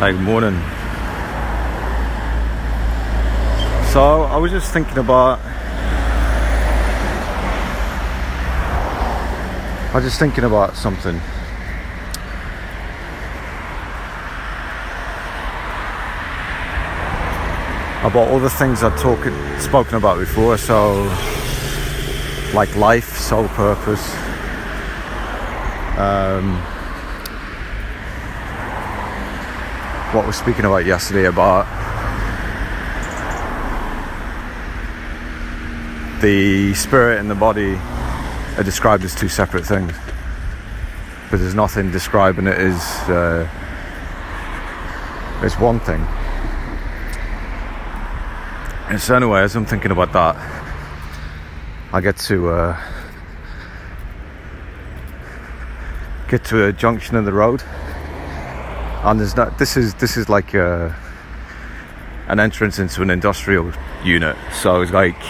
Good morning. So I was just thinking about. I was just thinking about something. About all the things I've talked, spoken about before, so like life, soul purpose, um, what we're speaking about yesterday about the spirit and the body are described as two separate things. But there's nothing describing it as uh, one thing. And so anyway as I'm thinking about that I get to uh, get to a junction in the road and there's not this is this is like a, an entrance into an industrial unit. So it's like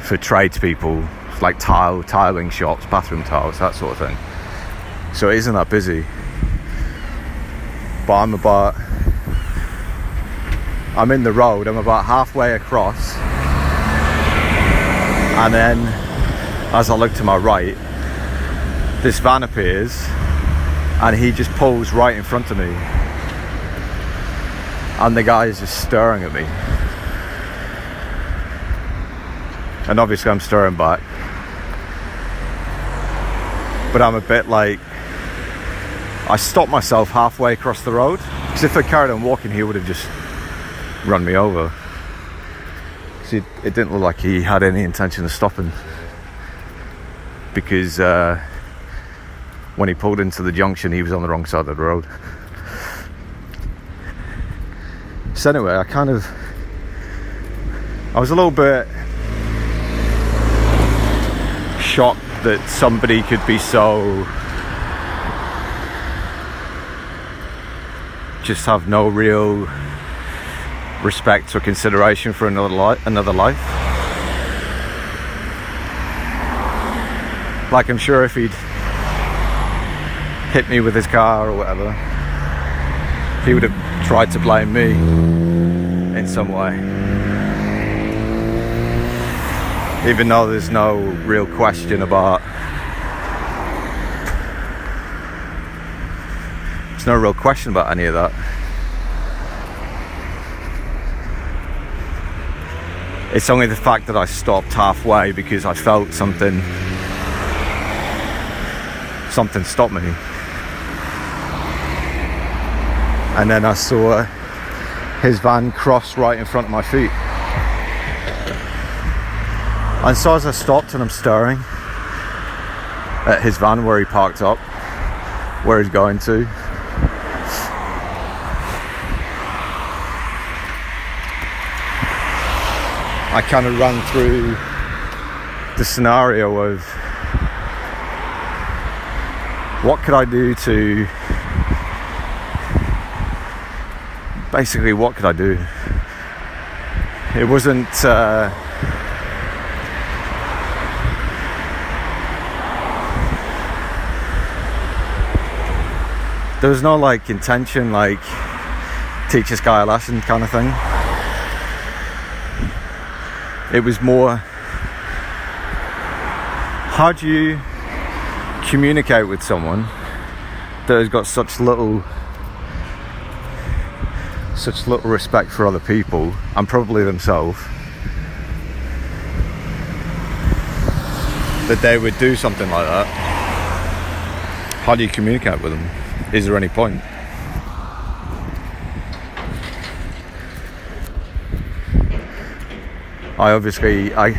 for tradespeople like tile tiling shops bathroom tiles that sort of thing. So it isn't that busy. But I'm about I'm in the road I'm about halfway across. And then as I look to my right this van appears and he just pulls right in front of me. And the guy is just staring at me. And obviously, I'm staring back. But I'm a bit like. I stopped myself halfway across the road. Because if I carried on walking, he would have just run me over. See, it didn't look like he had any intention of stopping. Because. Uh, when he pulled into the junction, he was on the wrong side of the road. So, anyway, I kind of. I was a little bit shocked that somebody could be so. just have no real respect or consideration for another, li- another life. Like, I'm sure if he'd hit me with his car or whatever, he would have tried to blame me in some way. Even though there's no real question about. There's no real question about any of that. It's only the fact that I stopped halfway because I felt something. Something stopped me and then I saw his van cross right in front of my feet. And so as I stopped and I'm staring at his van where he parked up, where he's going to, I kind of ran through the scenario of what could I do to basically, what could I do? It wasn't. Uh, there was no like intention, like teach this guy a lesson kind of thing. It was more how do you communicate with someone that has got such little such little respect for other people and probably themselves that they would do something like that. How do you communicate with them? Is there any point? I obviously I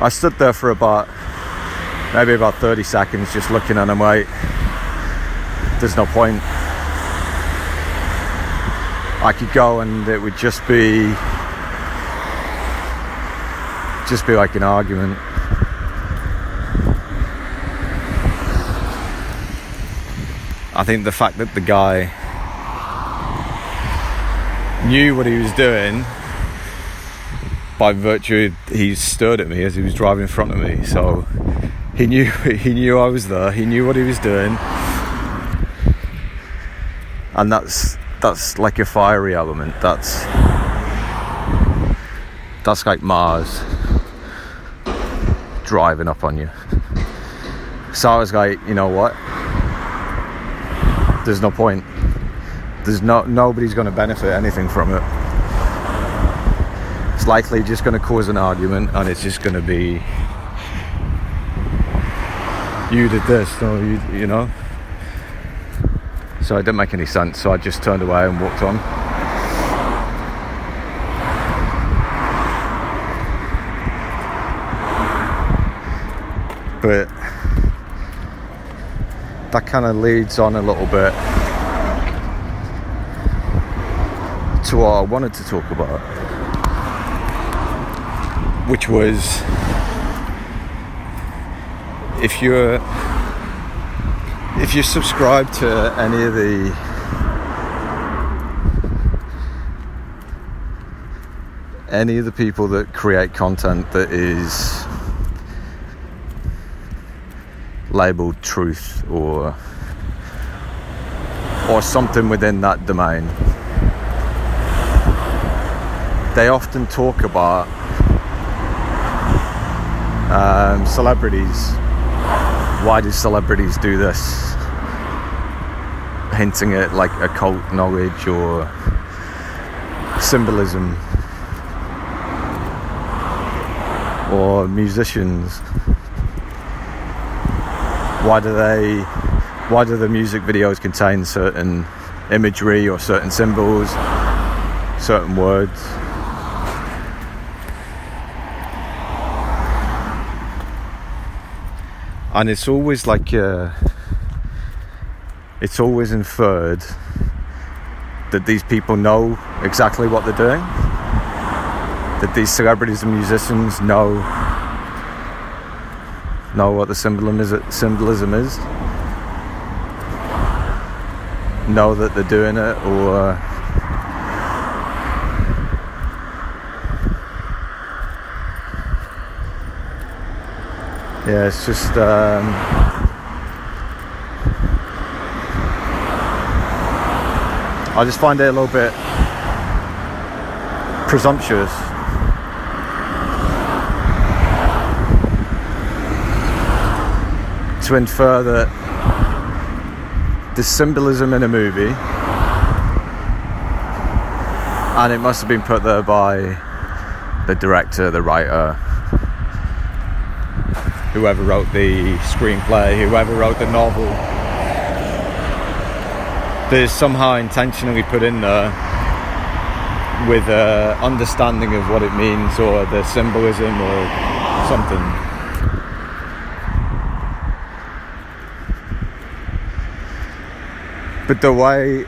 I stood there for about maybe about 30 seconds just looking at him wait there's no point I could go and it would just be just be like an argument. I think the fact that the guy knew what he was doing by virtue he stood at me as he was driving in front of me so he knew he knew I was there he knew what he was doing and that's that's like a fiery element. That's that's like Mars driving up on you. So I was like, you know what? There's no point. There's no nobody's going to benefit anything from it. It's likely just going to cause an argument, and it's just going to be you did this, or you, you know. So it didn't make any sense. So I just turned away and walked on. But that kind of leads on a little bit to what I wanted to talk about, which was if you're if you subscribe to any of the any of the people that create content that is labeled truth or or something within that domain they often talk about um, celebrities why do celebrities do this? Hinting at like occult knowledge or symbolism or musicians. Why do they why do the music videos contain certain imagery or certain symbols certain words and it's always like uh, it's always inferred that these people know exactly what they're doing that these celebrities and musicians know know what the symbolism is symbolism is know that they're doing it or yeah, it's just um, I just find it a little bit presumptuous. To infer that the symbolism in a movie, and it must have been put there by the director, the writer, whoever wrote the screenplay, whoever wrote the novel, there's somehow intentionally put in there with a understanding of what it means or the symbolism or something. But the way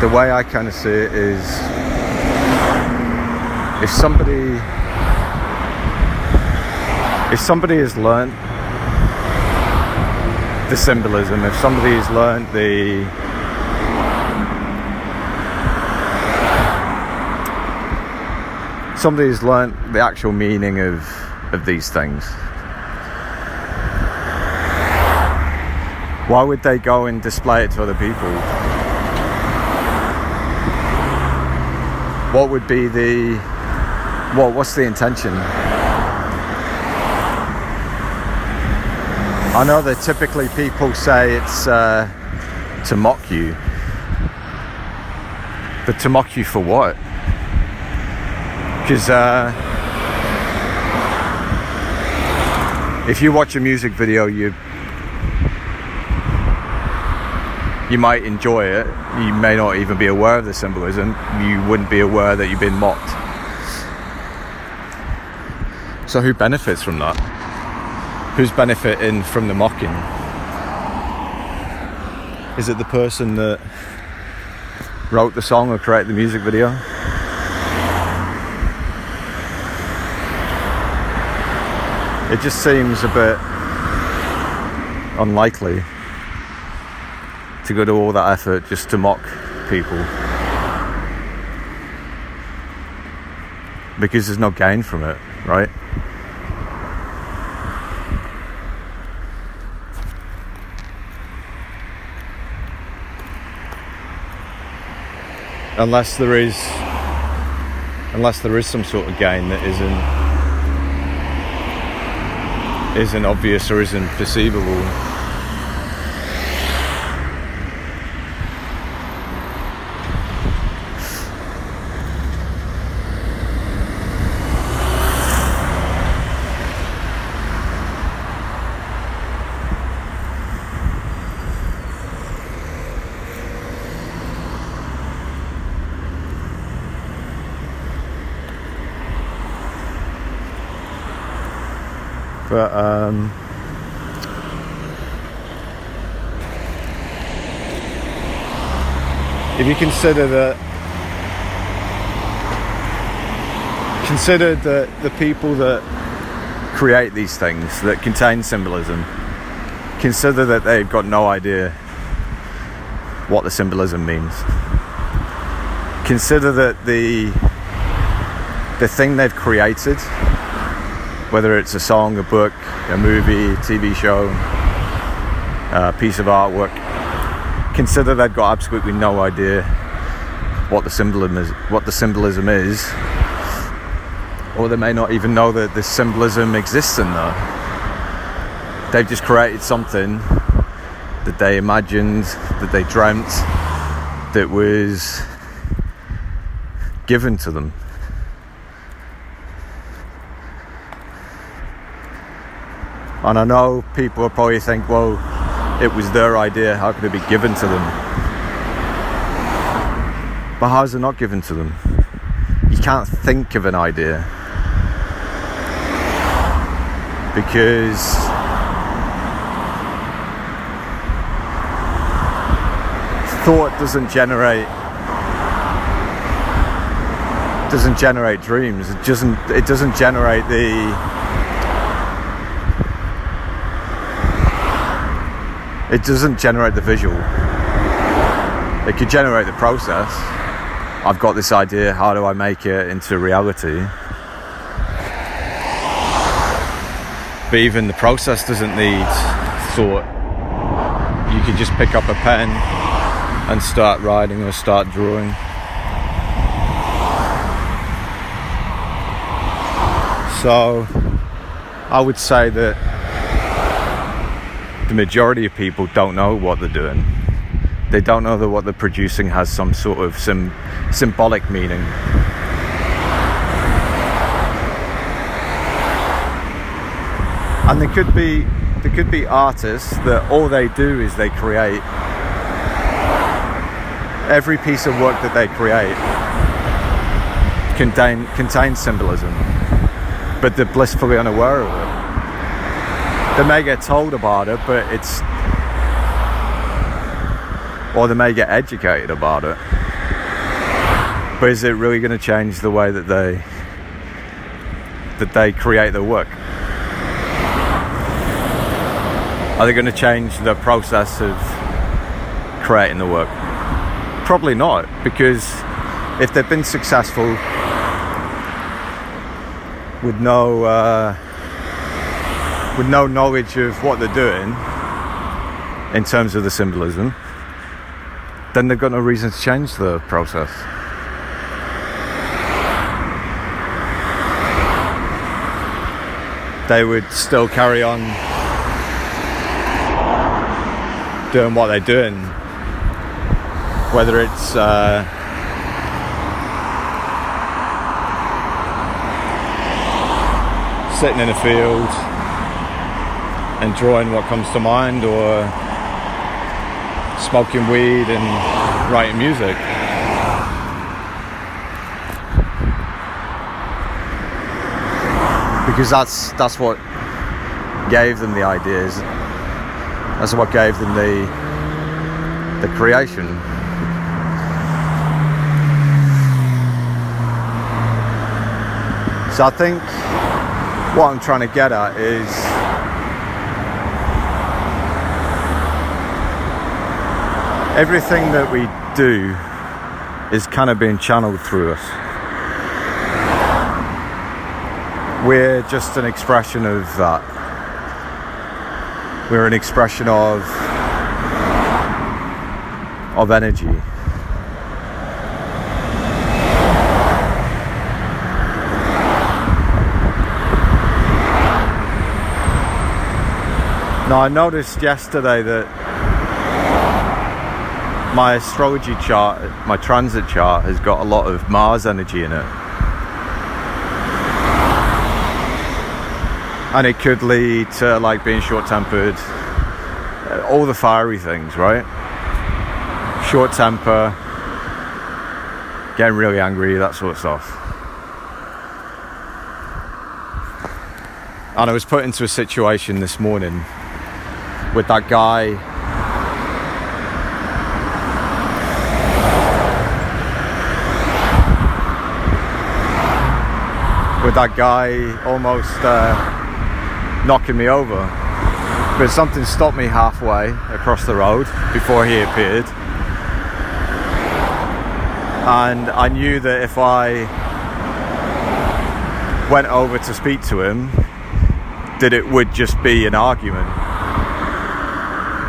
the way I kind of see it is if somebody if somebody has learned the symbolism, if somebody has learned the somebody has learned the actual meaning of of these things. Why would they go and display it to other people? What would be the what what's the intention? I know that typically people say it's uh, to mock you. But to mock you for what? Because uh, if you watch a music video, you you might enjoy it. You may not even be aware of the symbolism. You wouldn't be aware that you've been mocked. So who benefits from that? Who's benefiting from the mocking? Is it the person that wrote the song or created the music video? It just seems a bit unlikely to go to all that effort just to mock people. Because there's no gain from it, right? Unless there is unless there is some sort of gain that isn't isn't obvious or isn't perceivable but um, if you consider that consider that the people that create these things that contain symbolism consider that they've got no idea what the symbolism means. Consider that the the thing they've created whether it's a song, a book, a movie, TV show, a piece of artwork, consider they've got absolutely no idea what the symbolism is, what the symbolism is, or they may not even know that this symbolism exists in there. They've just created something that they imagined, that they dreamt, that was given to them. And I know people will probably think, well, it was their idea, how could it be given to them? But how is it not given to them? You can't think of an idea. Because thought doesn't generate doesn't generate dreams. It doesn't it doesn't generate the it doesn't generate the visual. It could generate the process. I've got this idea, how do I make it into reality? But even the process doesn't need thought. You could just pick up a pen and start writing or start drawing. So I would say that the majority of people don't know what they're doing. They don't know that what they're producing has some sort of sim- symbolic meaning. And there could be there could be artists that all they do is they create every piece of work that they create contain contains symbolism, but they're blissfully unaware of it they may get told about it, but it's or they may get educated about it. But is it really going to change the way that they that they create their work? Are they going to change the process of creating the work? Probably not, because if they've been successful with no uh, with no knowledge of what they're doing in terms of the symbolism, then they've got no reason to change the process. They would still carry on doing what they're doing, whether it's uh, sitting in a field and drawing what comes to mind or smoking weed and writing music. Because that's that's what gave them the ideas. That's what gave them the the creation. So I think what I'm trying to get at is everything that we do is kind of being channeled through us. We're just an expression of that. We're an expression of of energy. Now I noticed yesterday that my astrology chart, my transit chart, has got a lot of Mars energy in it. And it could lead to like being short tempered, uh, all the fiery things, right? Short temper, getting really angry, that sort of stuff. And I was put into a situation this morning with that guy that guy almost uh, knocking me over. But something stopped me halfway across the road before he appeared. And I knew that if I went over to speak to him that it would just be an argument.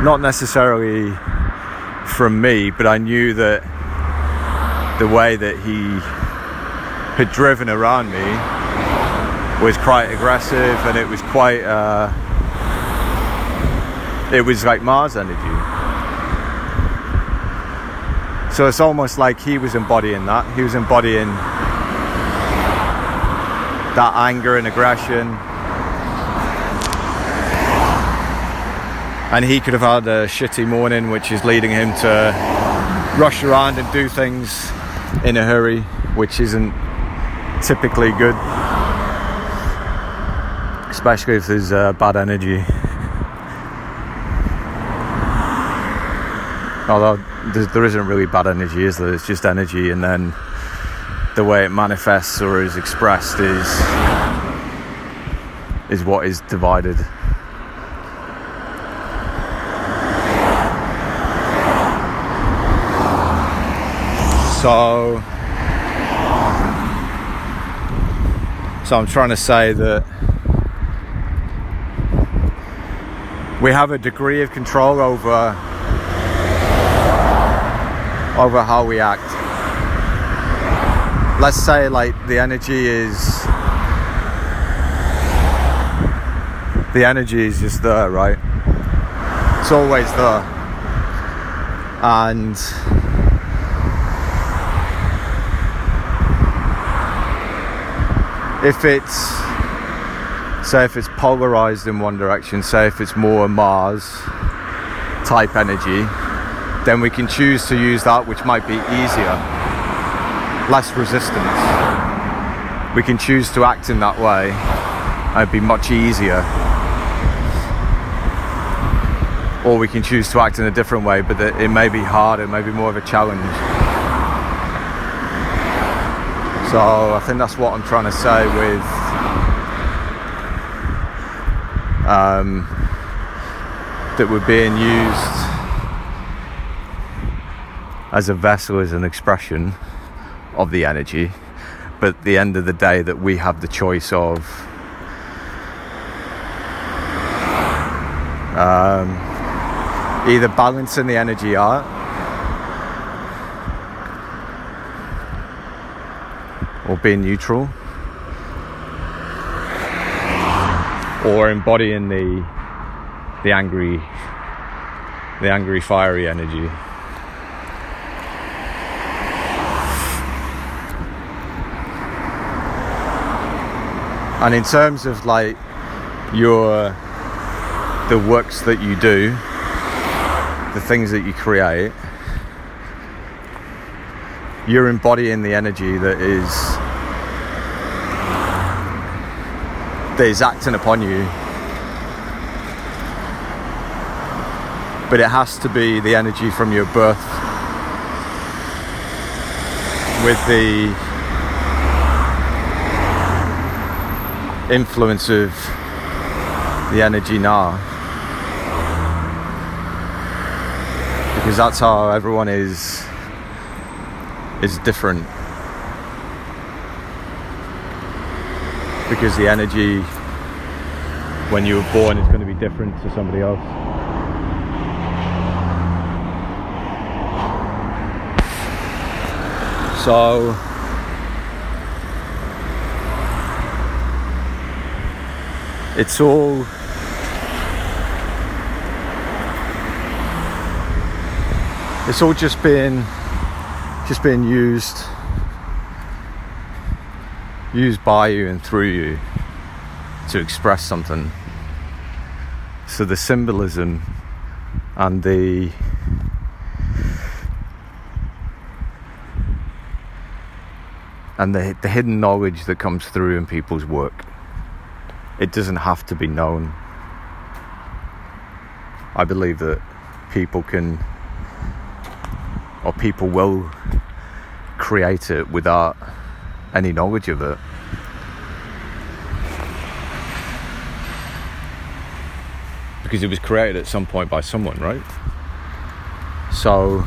Not necessarily from me, but I knew that the way that he had driven around me was quite aggressive and it was quite uh, it was like Mars energy. So it's almost like he was embodying that. He was embodying that anger and aggression and he could have had a shitty morning, which is leading him to rush around and do things in a hurry, which isn't typically good, especially if there's uh, bad energy. Although there isn't really bad energy, is there? It's just energy, and then the way it manifests or is expressed is is what is divided. So, so I'm trying to say that we have a degree of control over over how we act. Let's say like the energy is the energy is just there, right? It's always there. And if it's say if it's polarized in one direction say if it's more mars type energy then we can choose to use that which might be easier. Less resistance. We can choose to act in that way. And it'd be much easier. Or we can choose to act in a different way but it may be harder it may be more of a challenge. So I think that's what I'm trying to say with um, that we're being used as a vessel, as an expression of the energy, but at the end of the day, that we have the choice of um, either balancing the energy out or being neutral or embodying the the angry the angry fiery energy. And in terms of like your the works that you do the things that you create you're embodying the energy that is that is acting upon you. But it has to be the energy from your birth with the influence of the energy now. Because that's how everyone is is different because the energy when you were born is going to be different to somebody else. So it's all it's all just been just being used used by you and through you to express something. So the symbolism and the and the, the hidden knowledge that comes through in people's work. It doesn't have to be known. I believe that people can or people will create it without any knowledge of it because it was created at some point by someone, right? So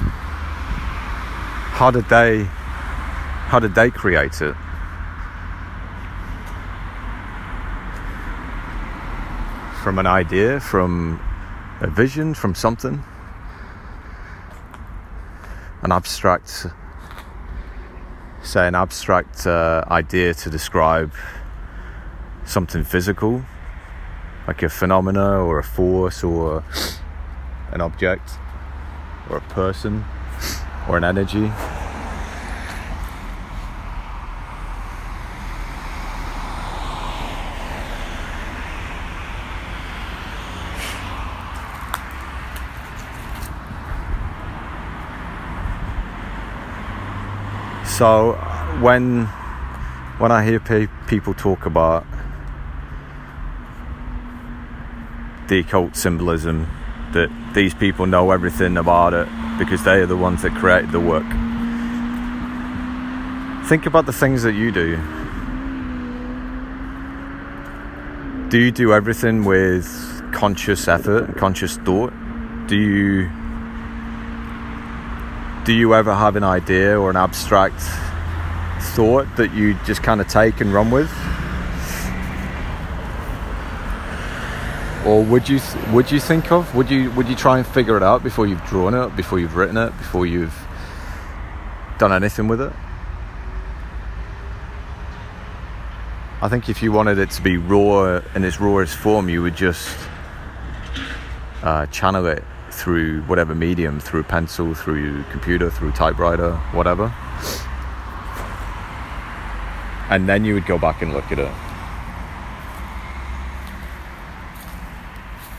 how did they how did they create it? From an idea, from a vision, from something? An abstract say an abstract uh, idea to describe something physical like a phenomena or a force or an object or a person or an energy. So when when I hear pe- people talk about the occult symbolism that these people know everything about it because they are the ones that created the work. Think about the things that you do. Do you do everything with conscious effort conscious thought? Do you do you ever have an idea or an abstract thought that you just kind of take and run with? or would you would you think of would you would you try and figure it out before you've drawn it before you've written it before you've done anything with it I think if you wanted it to be raw in its rawest form you would just uh, channel it through whatever medium through pencil through computer through typewriter whatever. And then you would go back and look at it.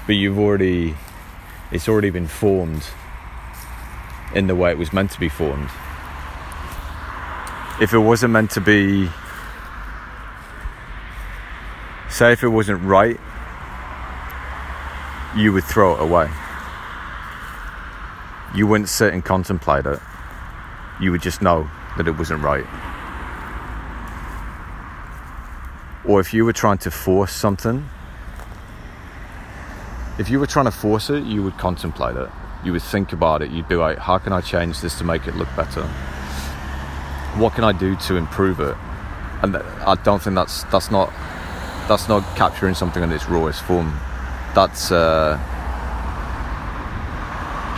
But you've already it's already been formed in the way it was meant to be formed. If it wasn't meant to be say if it wasn't right you would throw it away you wouldn't sit and contemplate it you would just know that it wasn't right or if you were trying to force something if you were trying to force it, you would contemplate it. You would think about it. You'd be like, how can I change this to make it look better? What can I do to improve it? And I don't think that's that's not that's not capturing something in its rawest form. That's uh,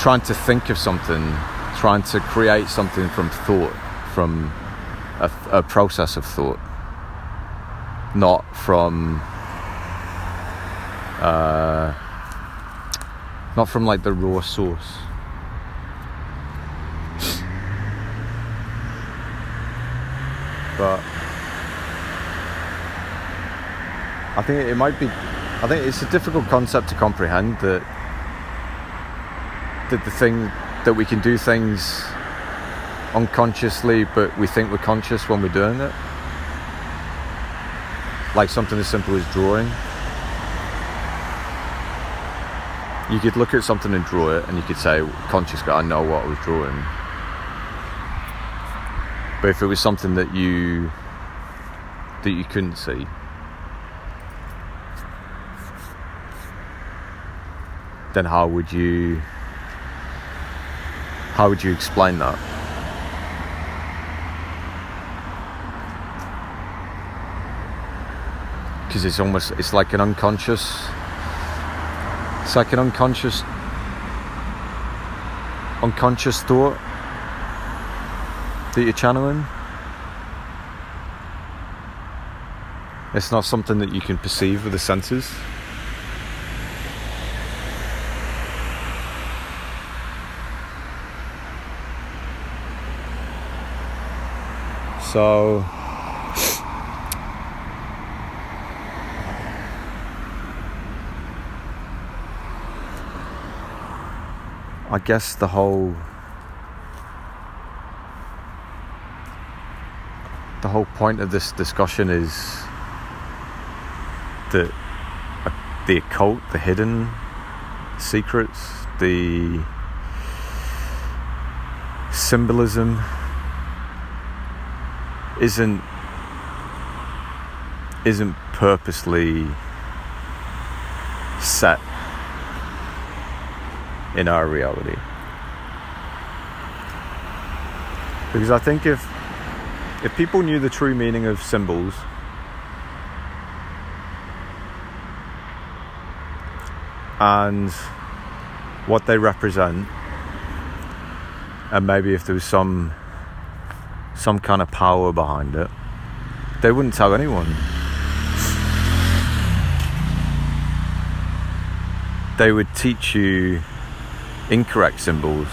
trying to think of something, trying to create something from thought, from a, a process of thought, not from. Uh, not from like the raw source. But I think it might be I think it's a difficult concept to comprehend that that the thing that we can do things unconsciously but we think we're conscious when we're doing it. Like something as simple as drawing. you could look at something and draw it, and you could say, "Conscious I know what I was drawing. But if it was something that you that you couldn't see, then how would you how would you explain that? Because it's almost it's like an unconscious it's like an unconscious unconscious thought that you're channeling. It's not something that you can perceive with the senses. So I guess the whole the whole point of this discussion is that the occult, the hidden secrets, the symbolism isn't isn't purposely set in our reality. Because I think if if people knew the true meaning of symbols and what they represent and maybe if there was some some kind of power behind it. They wouldn't tell anyone. They would teach you incorrect symbols.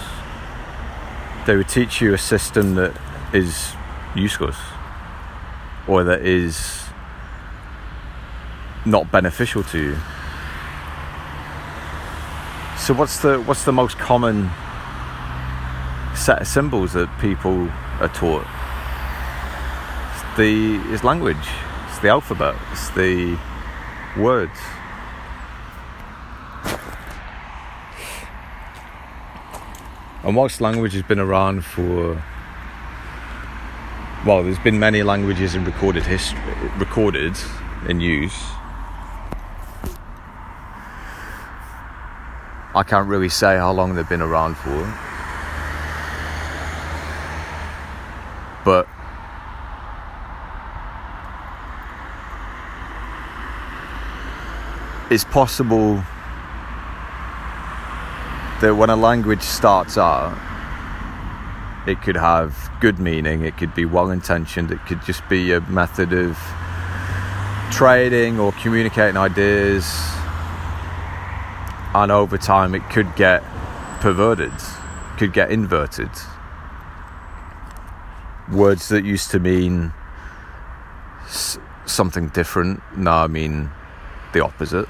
They would teach you a system that is useless or that is not beneficial to you. So what's the what's the most common set of symbols that people are taught? The is language. It's the alphabet. It's the words. And whilst language has been around for well, there's been many languages in recorded history, recorded in use I can't really say how long they've been around for. But it's possible that when a language starts out, it could have good meaning, it could be well intentioned, it could just be a method of trading or communicating ideas and over time it could get perverted, could get inverted. Words that used to mean something different now mean the opposite.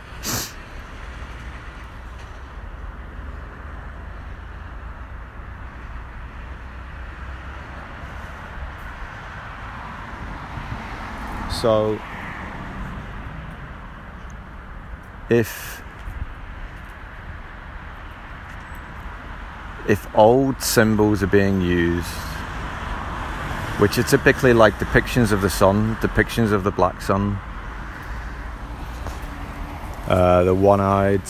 So, if if old symbols are being used, which are typically like depictions of the sun, depictions of the black sun, uh, the one-eyed,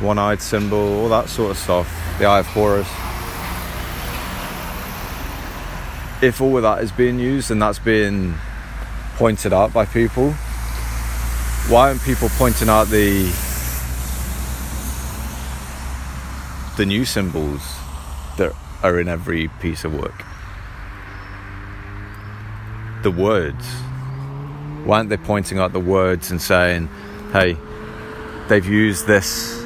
one-eyed symbol, all that sort of stuff, the Eye of Horus. If all of that is being used and that's being pointed out by people, why aren't people pointing out the the new symbols that are in every piece of work. The words. Why aren't they pointing out the words and saying, hey, they've used this,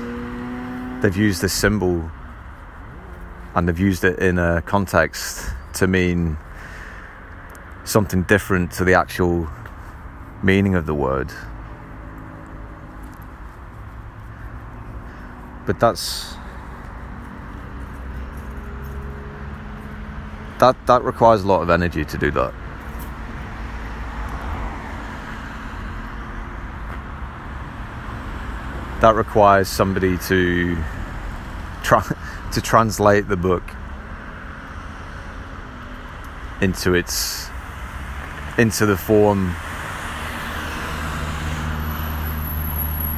they've used this symbol and they've used it in a context to mean something different to the actual meaning of the word. But that's that that requires a lot of energy to do that. That requires somebody to try to translate the book into its into the form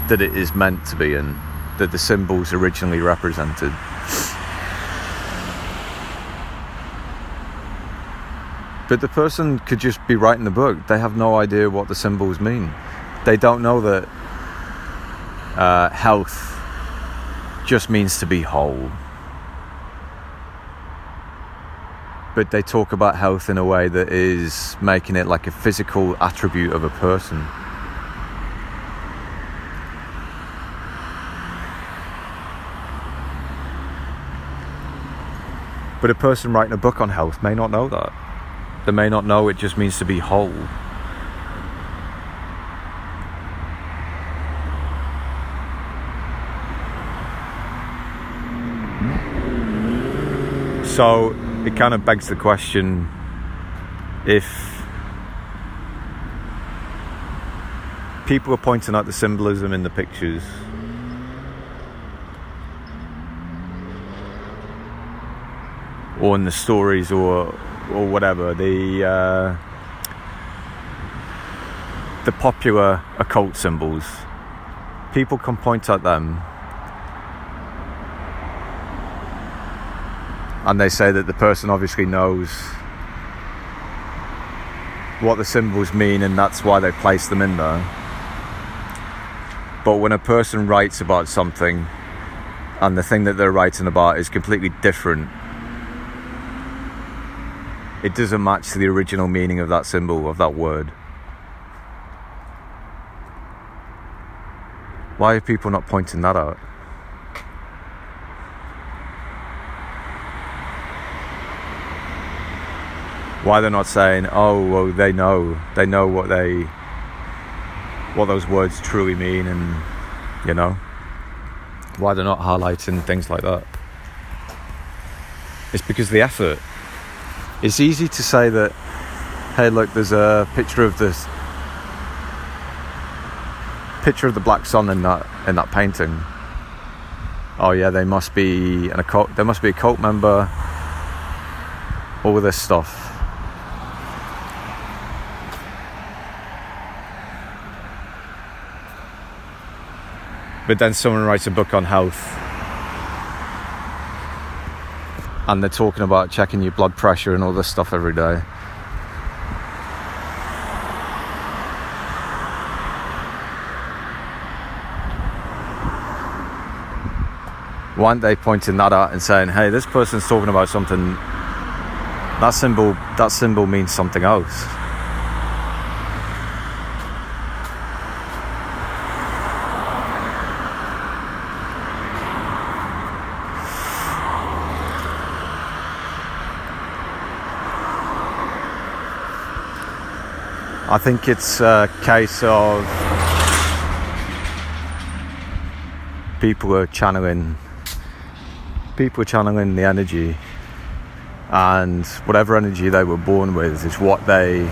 that it is meant to be in, that the symbols originally represented. But the person could just be writing the book. They have no idea what the symbols mean. They don't know that uh, health just means to be whole. But they talk about health in a way that is making it like a physical attribute of a person. But a person writing a book on health may not know that. They may not know it just means to be whole. So it kind of begs the question if people are pointing out the symbolism in the pictures or in the stories or or whatever the uh, the popular occult symbols people can point at them and they say that the person obviously knows what the symbols mean and that's why they place them in there but when a person writes about something and the thing that they're writing about is completely different it doesn't match the original meaning of that symbol, of that word. Why are people not pointing that out? Why they're not saying, oh, well, they know, they know what they, what those words truly mean, and you know, why they're not highlighting things like that? It's because the effort it's easy to say that, hey, look, there's a picture of this picture of the black sun in that in that painting. Oh yeah, they must be an occult. There must be a cult member. All this stuff. But then someone writes a book on health and they're talking about checking your blood pressure and all this stuff every day. Why aren't they pointing that out and saying, "Hey, this person's talking about something. That symbol, that symbol means something else." I think it's a case of people are channeling people are channeling the energy. And whatever energy they were born with is what they it's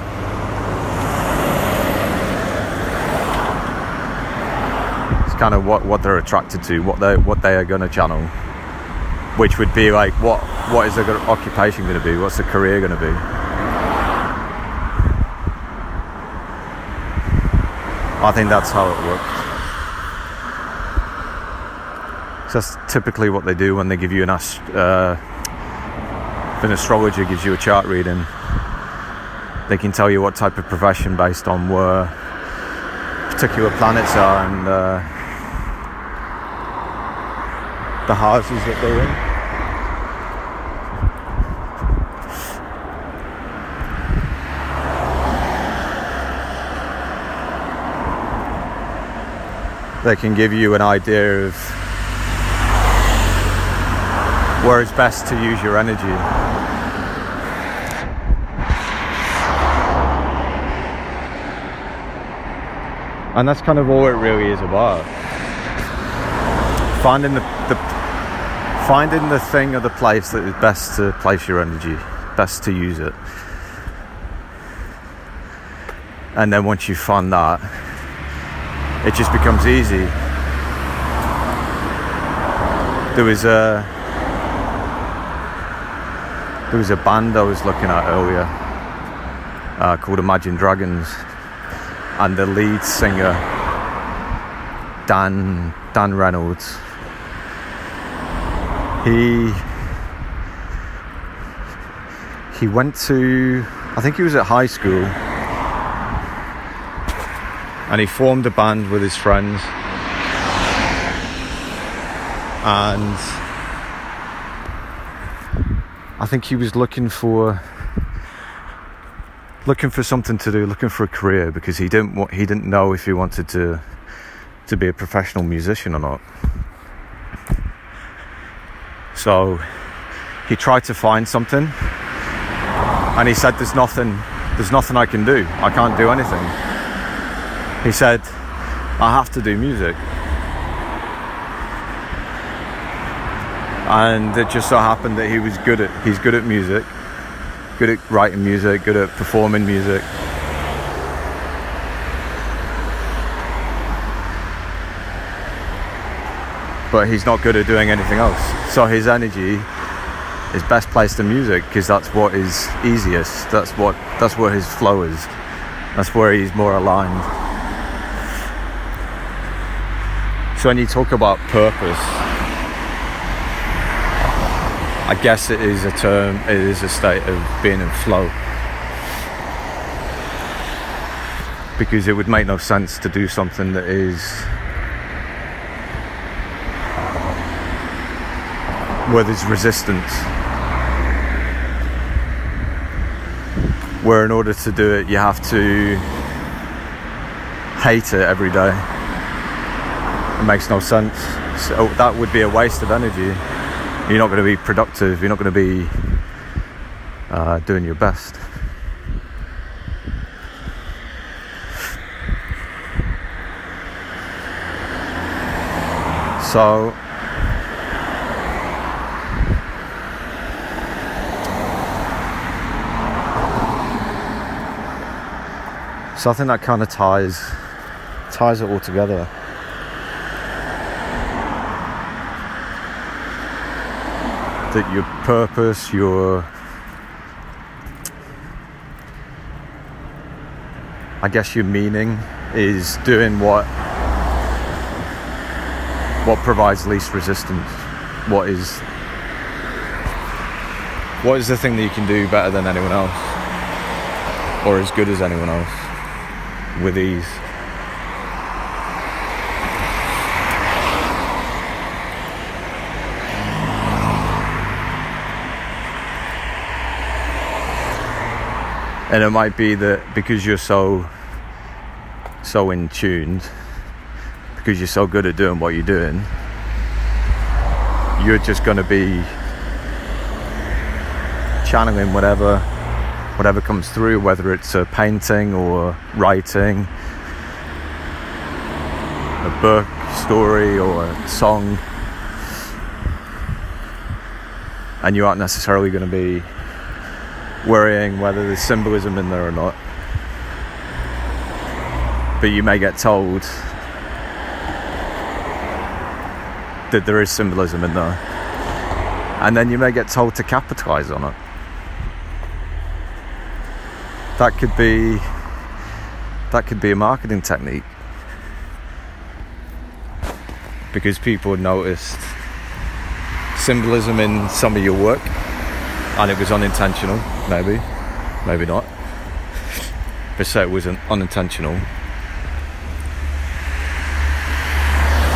kind of what, what they're attracted to what they what they are going to channel. Which would be like what what is their occupation going to be? What's the career going to be I think that's how it works. That's typically what they do when they give you an ast- uh, an astrologer gives you a chart reading. They can tell you what type of profession based on where particular planets are and uh, the houses that they're in. They can give you an idea of where it's best to use your energy. And that's kind of all it really is about. Finding the, the finding the thing or the place that is best to place your energy, best to use it. And then once you find that, it just becomes easy. There was a there was a band I was looking at earlier uh, called Imagine Dragons, and the lead singer Dan Dan Reynolds. He he went to I think he was at high school and he formed a band with his friends and I think he was looking for looking for something to do, looking for a career because he didn't want, he didn't know if he wanted to to be a professional musician or not. So he tried to find something And he said, There's nothing, there's nothing I can do. I can't do anything. He said, I have to do music. And it just so happened that he was good at he's good at music, good at writing music, good at performing music. But he's not good at doing anything else. So his energy is best placed in music because that's what is easiest. That's what that's where his flow is. That's where he's more aligned. So when you talk about purpose, I guess it is a term. It is a state of being in flow. Because it would make no sense to do something that is where there's resistance. Where in order to do it, you have to hate it every day. It makes no sense. So that would be a waste of energy. You're not going to be productive. You're not going to be uh, doing your best. So So I think that kind of ties ties it all together. That your purpose, your I guess your meaning is doing what what provides least resistance. What is what is the thing that you can do better than anyone else? Or as good as anyone else? with ease. And it might be that because you're so so in tuned, because you're so good at doing what you're doing, you're just going to be channeling whatever whatever comes through, whether it's a painting or writing, a book, story, or a song. And you aren't necessarily going to be worrying whether there's symbolism in there or not. But you may get told that there is symbolism in there. And then you may get told to capitalize on it. that could be that could be a marketing technique because people noticed symbolism in some of your work and it was unintentional maybe. Maybe not. But say it was an unintentional.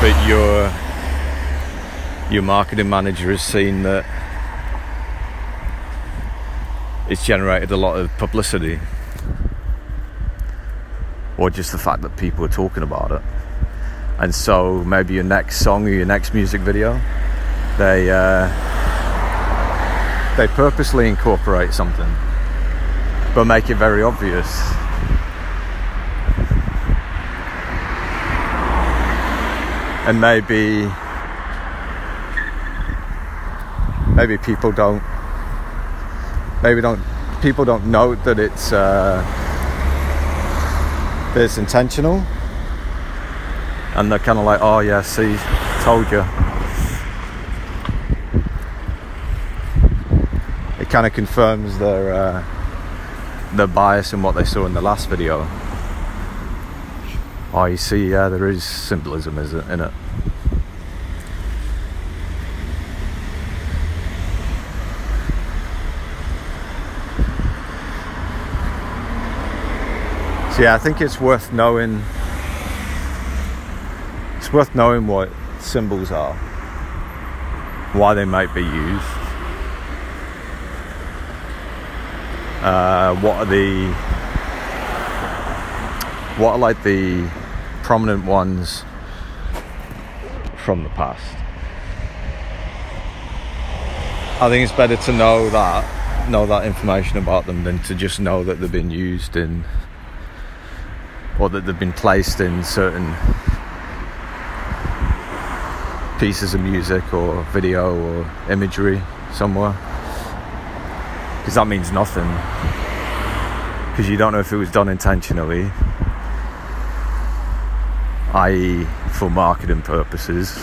But your your marketing manager has seen that it's generated a lot of publicity. Or just the fact that people are talking about it. And so maybe your next song or your next music video, they uh, they purposely incorporate something, but make it very obvious. And maybe maybe people don't maybe don't people don't note that it's uh, that it's intentional, and they're kind of like, "Oh yeah, see, told you." It kind of confirms their uh, their bias in what they saw in the last video. Oh, you see, yeah, there is symbolism is in it. So yeah, I think it's worth knowing. It's worth knowing what symbols are, why they might be used, uh, what are the what are like the prominent ones from the past. I think it's better to know that know that information about them than to just know that they've been used in or that they've been placed in certain pieces of music or video or imagery somewhere because that means nothing. Because you don't know if it was done intentionally. I.e. for marketing purposes.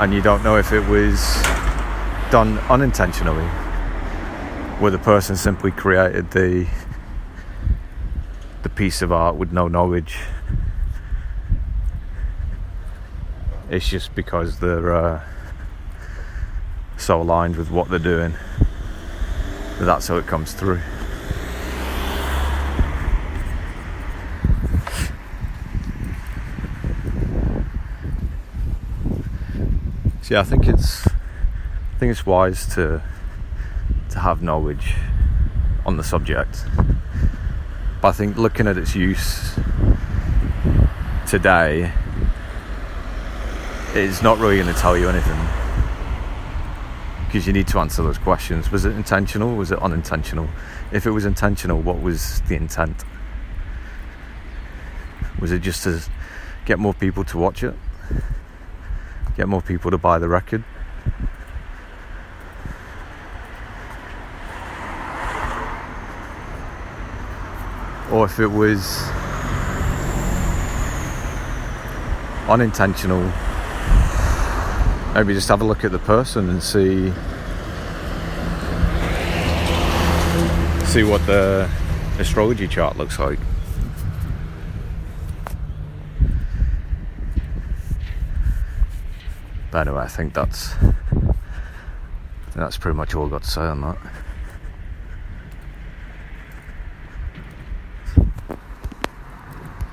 And you don't know if it was done unintentionally. Where the person simply created the the piece of art with no knowledge. It's just because they're uh, so aligned with what they're doing that that's how it comes through. So yeah, I think it's I think it's wise to to have knowledge on the subject. But I think looking at its use today it's not really going to tell you anything because you need to answer those questions. Was it intentional? Was it unintentional? If it was intentional, what was the intent? Was it just to get more people to watch it? Get more people to buy the record? Or if it was unintentional maybe just have a look at the person and see see what the astrology chart looks like. But anyway, I think that's that's pretty much all I've got to say on that.